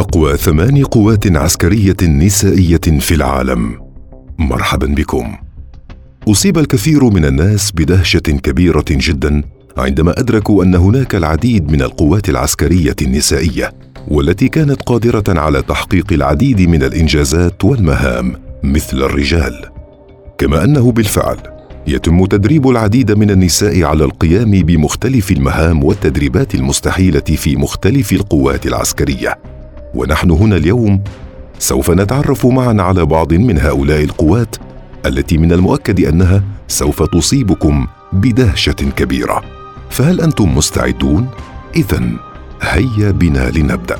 أقوى ثمان قوات عسكرية نسائية في العالم. مرحبا بكم. أصيب الكثير من الناس بدهشة كبيرة جدا عندما أدركوا أن هناك العديد من القوات العسكرية النسائية والتي كانت قادرة على تحقيق العديد من الإنجازات والمهام مثل الرجال. كما أنه بالفعل يتم تدريب العديد من النساء على القيام بمختلف المهام والتدريبات المستحيلة في مختلف القوات العسكرية. ونحن هنا اليوم. سوف نتعرف معا على بعض من هؤلاء القوات التي من المؤكد أنها سوف تصيبكم بدهشة كبيرة. فهل أنتم مستعدون؟ اذا هيا بنا لنبدأ.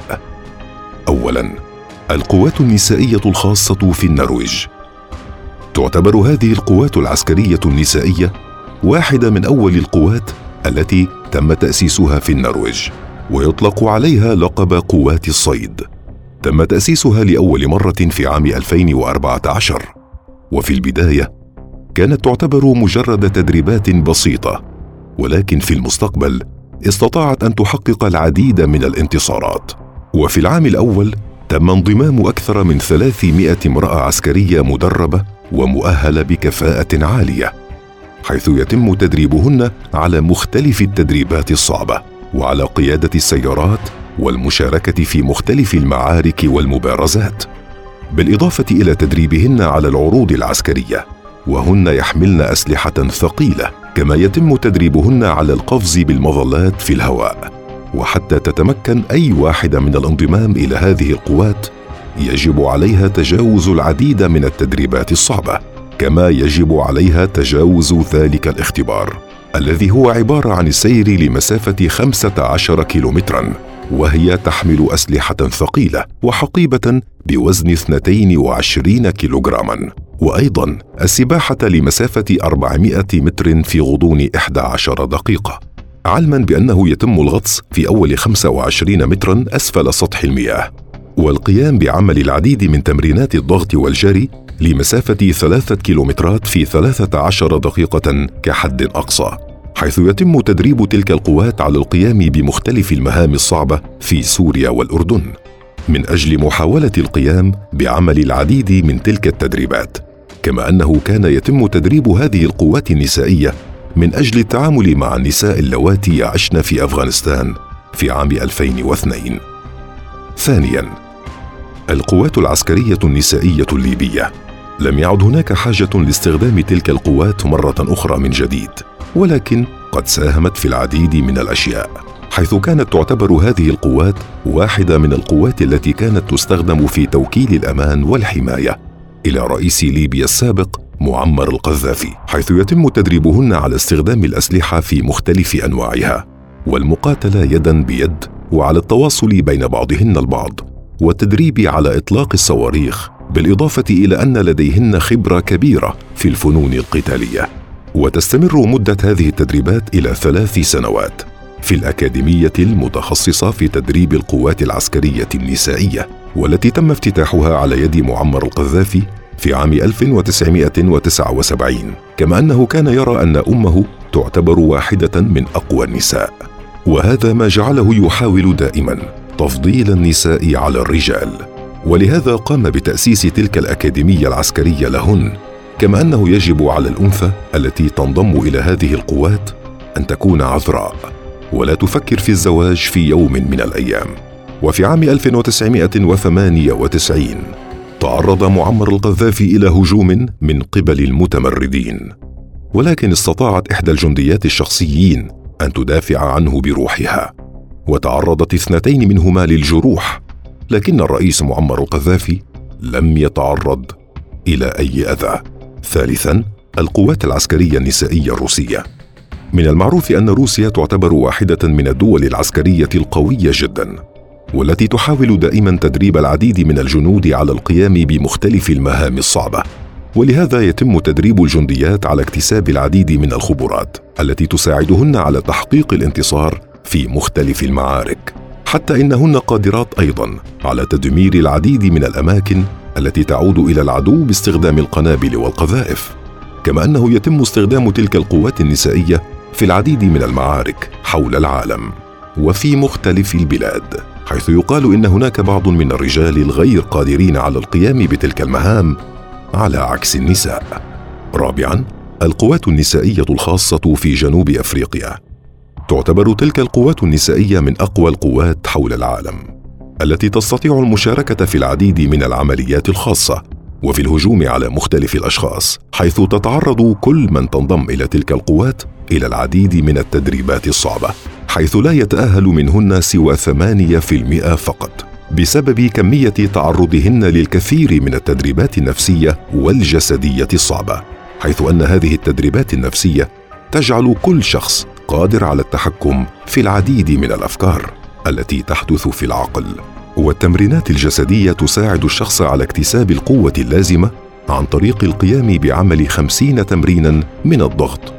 اولا القوات النسائية الخاصة في النرويج. تعتبر هذه القوات العسكرية النسائية واحدة من أول القوات التي تم تأسيسها في النرويج. ويطلق عليها لقب قوات الصيد. تم تأسيسها لأول مرة في عام 2014 وفي البداية كانت تعتبر مجرد تدريبات بسيطة ولكن في المستقبل استطاعت أن تحقق العديد من الانتصارات. وفي العام الأول تم انضمام أكثر من 300 امرأة عسكرية مدربة ومؤهلة بكفاءة عالية حيث يتم تدريبهن على مختلف التدريبات الصعبة. وعلى قيادة السيارات والمشاركة في مختلف المعارك والمبارزات. بالإضافة إلى تدريبهن على العروض العسكرية وهن يحملن أسلحة ثقيلة كما يتم تدريبهن على القفز بالمظلات في الهواء. وحتى تتمكن أي واحدة من الانضمام إلى هذه القوات يجب عليها تجاوز العديد من التدريبات الصعبة كما يجب عليها تجاوز ذلك الاختبار. الذي هو عبارة عن السير لمسافة 15 كيلومترا وهي تحمل أسلحة ثقيلة وحقيبة بوزن 22 كيلوغراما. وأيضا السباحة لمسافة 400 متر في غضون 11 دقيقة علما بأنه يتم الغطس في أول 25 مترا أسفل سطح المياه. والقيام بعمل العديد من تمرينات الضغط والجري لمسافة ثلاثة كيلومترات في 13 دقيقة كحد أقصى. حيث يتم تدريب تلك القوات على القيام بمختلف المهام الصعبة في سوريا والأردن من أجل محاولة القيام بعمل العديد من تلك التدريبات. كما أنه كان يتم تدريب هذه القوات النسائية من أجل التعامل مع النساء اللواتي يعشن في أفغانستان في عام 2002 ثانيا القوات العسكرية النسائية الليبية. لم يعد هناك حاجة لاستخدام تلك القوات مرة أخرى من جديد. ولكن قد ساهمت في العديد من الأشياء حيث كانت تعتبر هذه القوات واحدة من القوات التي كانت تستخدم في توكيل الأمان والحماية. إلى رئيس ليبيا السابق معمر القذافي حيث يتم تدريبهن على استخدام الأسلحة في مختلف أنواعها والمقاتلة يدا بيد وعلى التواصل بين بعضهن البعض والتدريب على إطلاق الصواريخ بالإضافة إلى أن لديهن خبرة كبيرة في الفنون القتالية. وتستمر مدة هذه التدريبات إلى ثلاث سنوات في الأكاديمية المتخصصة في تدريب القوات العسكرية النسائية والتي تم افتتاحها على يد معمر القذافي في عام 1979 كما أنه كان يرى أن أمه تعتبر واحدة من أقوى النساء. وهذا ما جعله يحاول دائما تفضيل النساء على الرجال. ولهذا قام بتأسيس تلك الأكاديمية العسكرية لهن كما أنه يجب على الأنثى التي تنضم إلى هذه القوات أن تكون عذراء ولا تفكر في الزواج في يوم من الأيام. وفي عام 1998 تعرض معمر القذافي إلى هجوم من قبل المتمردين. ولكن استطاعت إحدى الجنديات الشخصيين أن تدافع عنه بروحها. وتعرضت اثنتين منهما للجروح لكن الرئيس معمر القذافي لم يتعرض إلى أي أذى. ثالثا القوات العسكرية النسائية الروسية. من المعروف أن روسيا تعتبر واحدة من الدول العسكرية القوية جدا والتي تحاول دائما تدريب العديد من الجنود على القيام بمختلف المهام الصعبة. ولهذا يتم تدريب الجنديات على اكتساب العديد من الخبرات التي تساعدهن على تحقيق الانتصار في مختلف المعارك. حتى انهن قادرات أيضا على تدمير العديد من الأماكن التي تعود إلى العدو باستخدام القنابل والقذائف كما أنه يتم استخدام تلك القوات النسائية في العديد من المعارك حول العالم وفي مختلف البلاد حيث يقال إن هناك بعض من الرجال الغير قادرين على القيام بتلك المهام على عكس النساء. رابعا القوات النسائية الخاصة في جنوب أفريقيا. تعتبر تلك القوات النسائية من أقوى القوات حول العالم. التي تستطيع المشاركة في العديد من العمليات الخاصة وفي الهجوم على مختلف الأشخاص حيث تتعرض كل من تنضم إلى تلك القوات إلى العديد من التدريبات الصعبة حيث لا يتأهل منهن سوى 8% فقط. بسبب كمية تعرضهن للكثير من التدريبات النفسية والجسدية الصعبة حيث أن هذه التدريبات النفسية تجعل كل شخص قادر على التحكم في العديد من الأفكار. التي تحدث في العقل والتمرينات الجسدية تساعد الشخص على اكتساب القوة اللازمة عن طريق القيام بعمل خمسين تمرينا من الضغط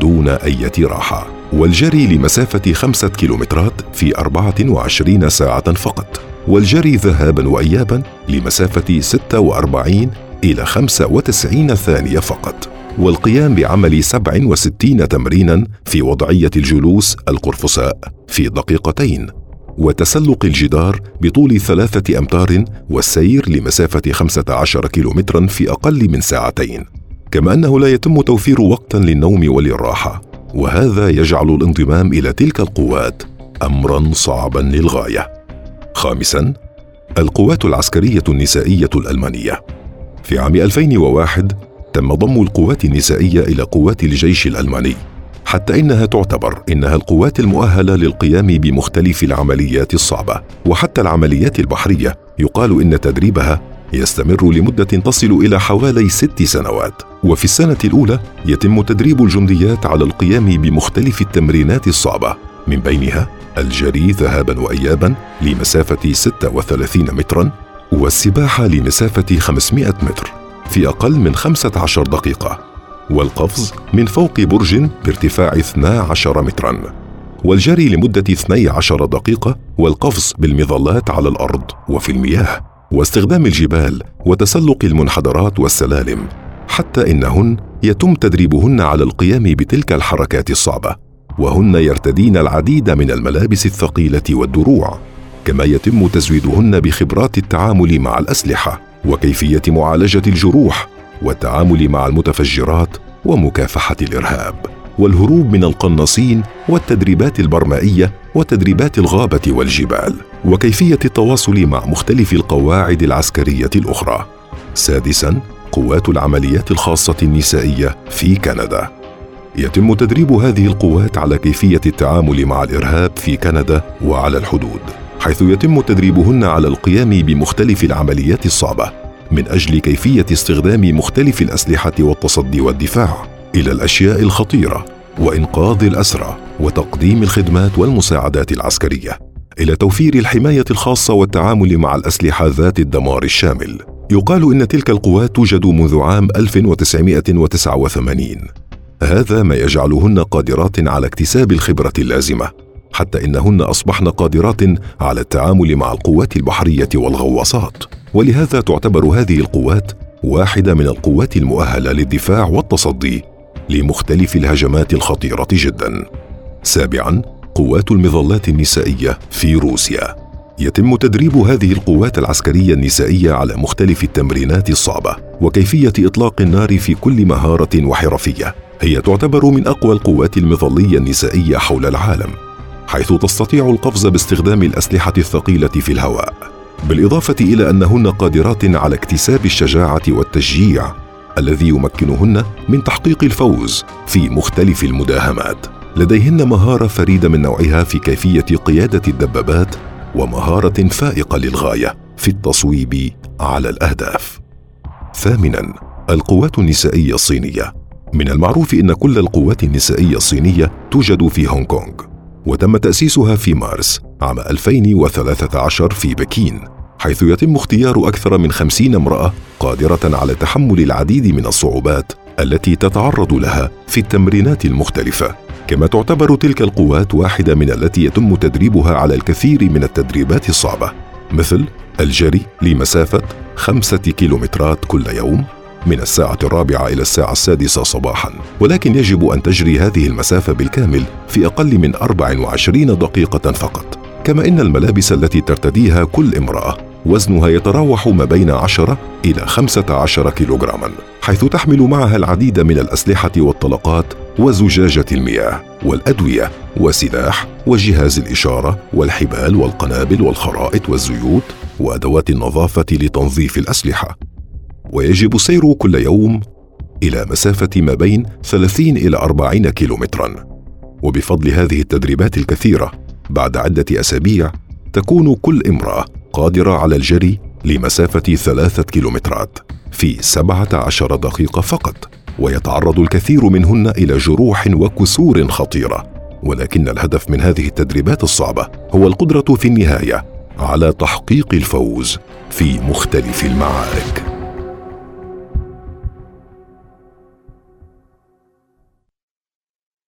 دون أي راحة والجري لمسافة خمسة كيلومترات في 24 ساعة فقط والجري ذهابا وإيابا لمسافة 46 إلى 95 ثانية فقط والقيام بعمل 67 تمرينا في وضعية الجلوس القرفصاء في دقيقتين. وتسلق الجدار بطول ثلاثة أمتار والسير لمسافة خمسة عشر كيلومترا في أقل من ساعتين. كما أنه لا يتم توفير وقتا للنوم وللراحة وهذا يجعل الانضمام إلى تلك القوات أمرا صعبا للغاية. خامسا القوات العسكرية النسائية الألمانية. في عام 2001 تم ضم القوات النسائية إلى قوات الجيش الألماني. حتى إنها تعتبر إنها القوات المؤهلة للقيام بمختلف العمليات الصعبة وحتى العمليات البحرية. يقال إن تدريبها يستمر لمدة تصل إلى حوالي ست سنوات. وفي السنة الأولى يتم تدريب الجنديات على القيام بمختلف التمرينات الصعبة. من بينها الجري ذهابا وايابا لمسافة 36 مترا والسباحة لمسافة 500 متر في أقل من 15 دقيقة. والقفز من فوق برج بارتفاع 12 مترا والجري لمدة 12 دقيقة والقفز بالمظلات على الأرض وفي المياه واستخدام الجبال وتسلق المنحدرات والسلالم حتى إنهن يتم تدريبهن على القيام بتلك الحركات الصعبة وهن يرتدين العديد من الملابس الثقيلة والدروع كما يتم تزويدهن بخبرات التعامل مع الأسلحة وكيفية معالجة الجروح والتعامل مع المتفجرات ومكافحة الإرهاب والهروب من القناصين والتدريبات البرمائية وتدريبات الغابة والجبال وكيفية التواصل مع مختلف القواعد العسكرية الأخرى. سادسا قوات العمليات الخاصة النسائية في كندا. يتم تدريب هذه القوات على كيفية التعامل مع الإرهاب في كندا وعلى الحدود حيث يتم تدريبهن على القيام بمختلف العمليات الصعبة. من أجل كيفية استخدام مختلف الأسلحة والتصدي والدفاع إلى الأشياء الخطيرة وإنقاذ الأسرى وتقديم الخدمات والمساعدات العسكرية. إلى توفير الحماية الخاصة والتعامل مع الأسلحة ذات الدمار الشامل. يقال إن تلك القوات توجد منذ عام 1989 هذا ما يجعلهن قادرات على اكتساب الخبرة اللازمة حتى إنهن أصبحن قادرات على التعامل مع القوات البحرية والغواصات. ولهذا تعتبر هذه القوات واحدة من القوات المؤهلة للدفاع والتصدي لمختلف الهجمات الخطيرة جدا. سابعا قوات المظلات النسائية في روسيا. يتم تدريب هذه القوات العسكرية النسائية على مختلف التمرينات الصعبة وكيفية إطلاق النار في كل مهارة وحرفية. هي تعتبر من أقوى القوات المظلية النسائية حول العالم حيث تستطيع القفز باستخدام الأسلحة الثقيلة في الهواء. بالإضافة إلى أنهن قادرات على اكتساب الشجاعة والتشجيع الذي يمكنهن من تحقيق الفوز في مختلف المداهمات. لديهن مهارة فريدة من نوعها في كيفية قيادة الدبابات ومهارة فائقة للغاية في التصويب على الأهداف. ثامنا القوات النسائية الصينية. من المعروف إن كل القوات النسائية الصينية توجد في هونغ كونغ وتم تأسيسها في مارس. عام 2013 في بكين حيث يتم اختيار أكثر من خمسين امرأة قادرة على تحمل العديد من الصعوبات التي تتعرض لها في التمرينات المختلفة. كما تعتبر تلك القوات واحدة من التي يتم تدريبها على الكثير من التدريبات الصعبة مثل الجري لمسافة خمسة كيلومترات كل يوم من الساعة الرابعة إلى الساعة السادسة صباحا. ولكن يجب أن تجري هذه المسافة بالكامل في أقل من 24 دقيقة فقط. كما إن الملابس التي ترتديها كل امرأة وزنها يتراوح ما بين 10 إلى 15 كيلوغراما حيث تحمل معها العديد من الأسلحة والطلقات وزجاجة المياه والأدوية وسلاح وجهاز الإشارة والحبال والقنابل والخرائط والزيوت وأدوات النظافة لتنظيف الأسلحة. ويجب السير كل يوم إلى مسافة ما بين 30 إلى 40 كيلومترا. وبفضل هذه التدريبات الكثيرة بعد عدة أسابيع تكون كل امرأة قادرة على الجري لمسافة ثلاثة كيلومترات في سبعة عشر دقيقة فقط ويتعرض الكثير منهن إلى جروح وكسور خطيرة. ولكن الهدف من هذه التدريبات الصعبة هو القدرة في النهاية على تحقيق الفوز في مختلف المعارك.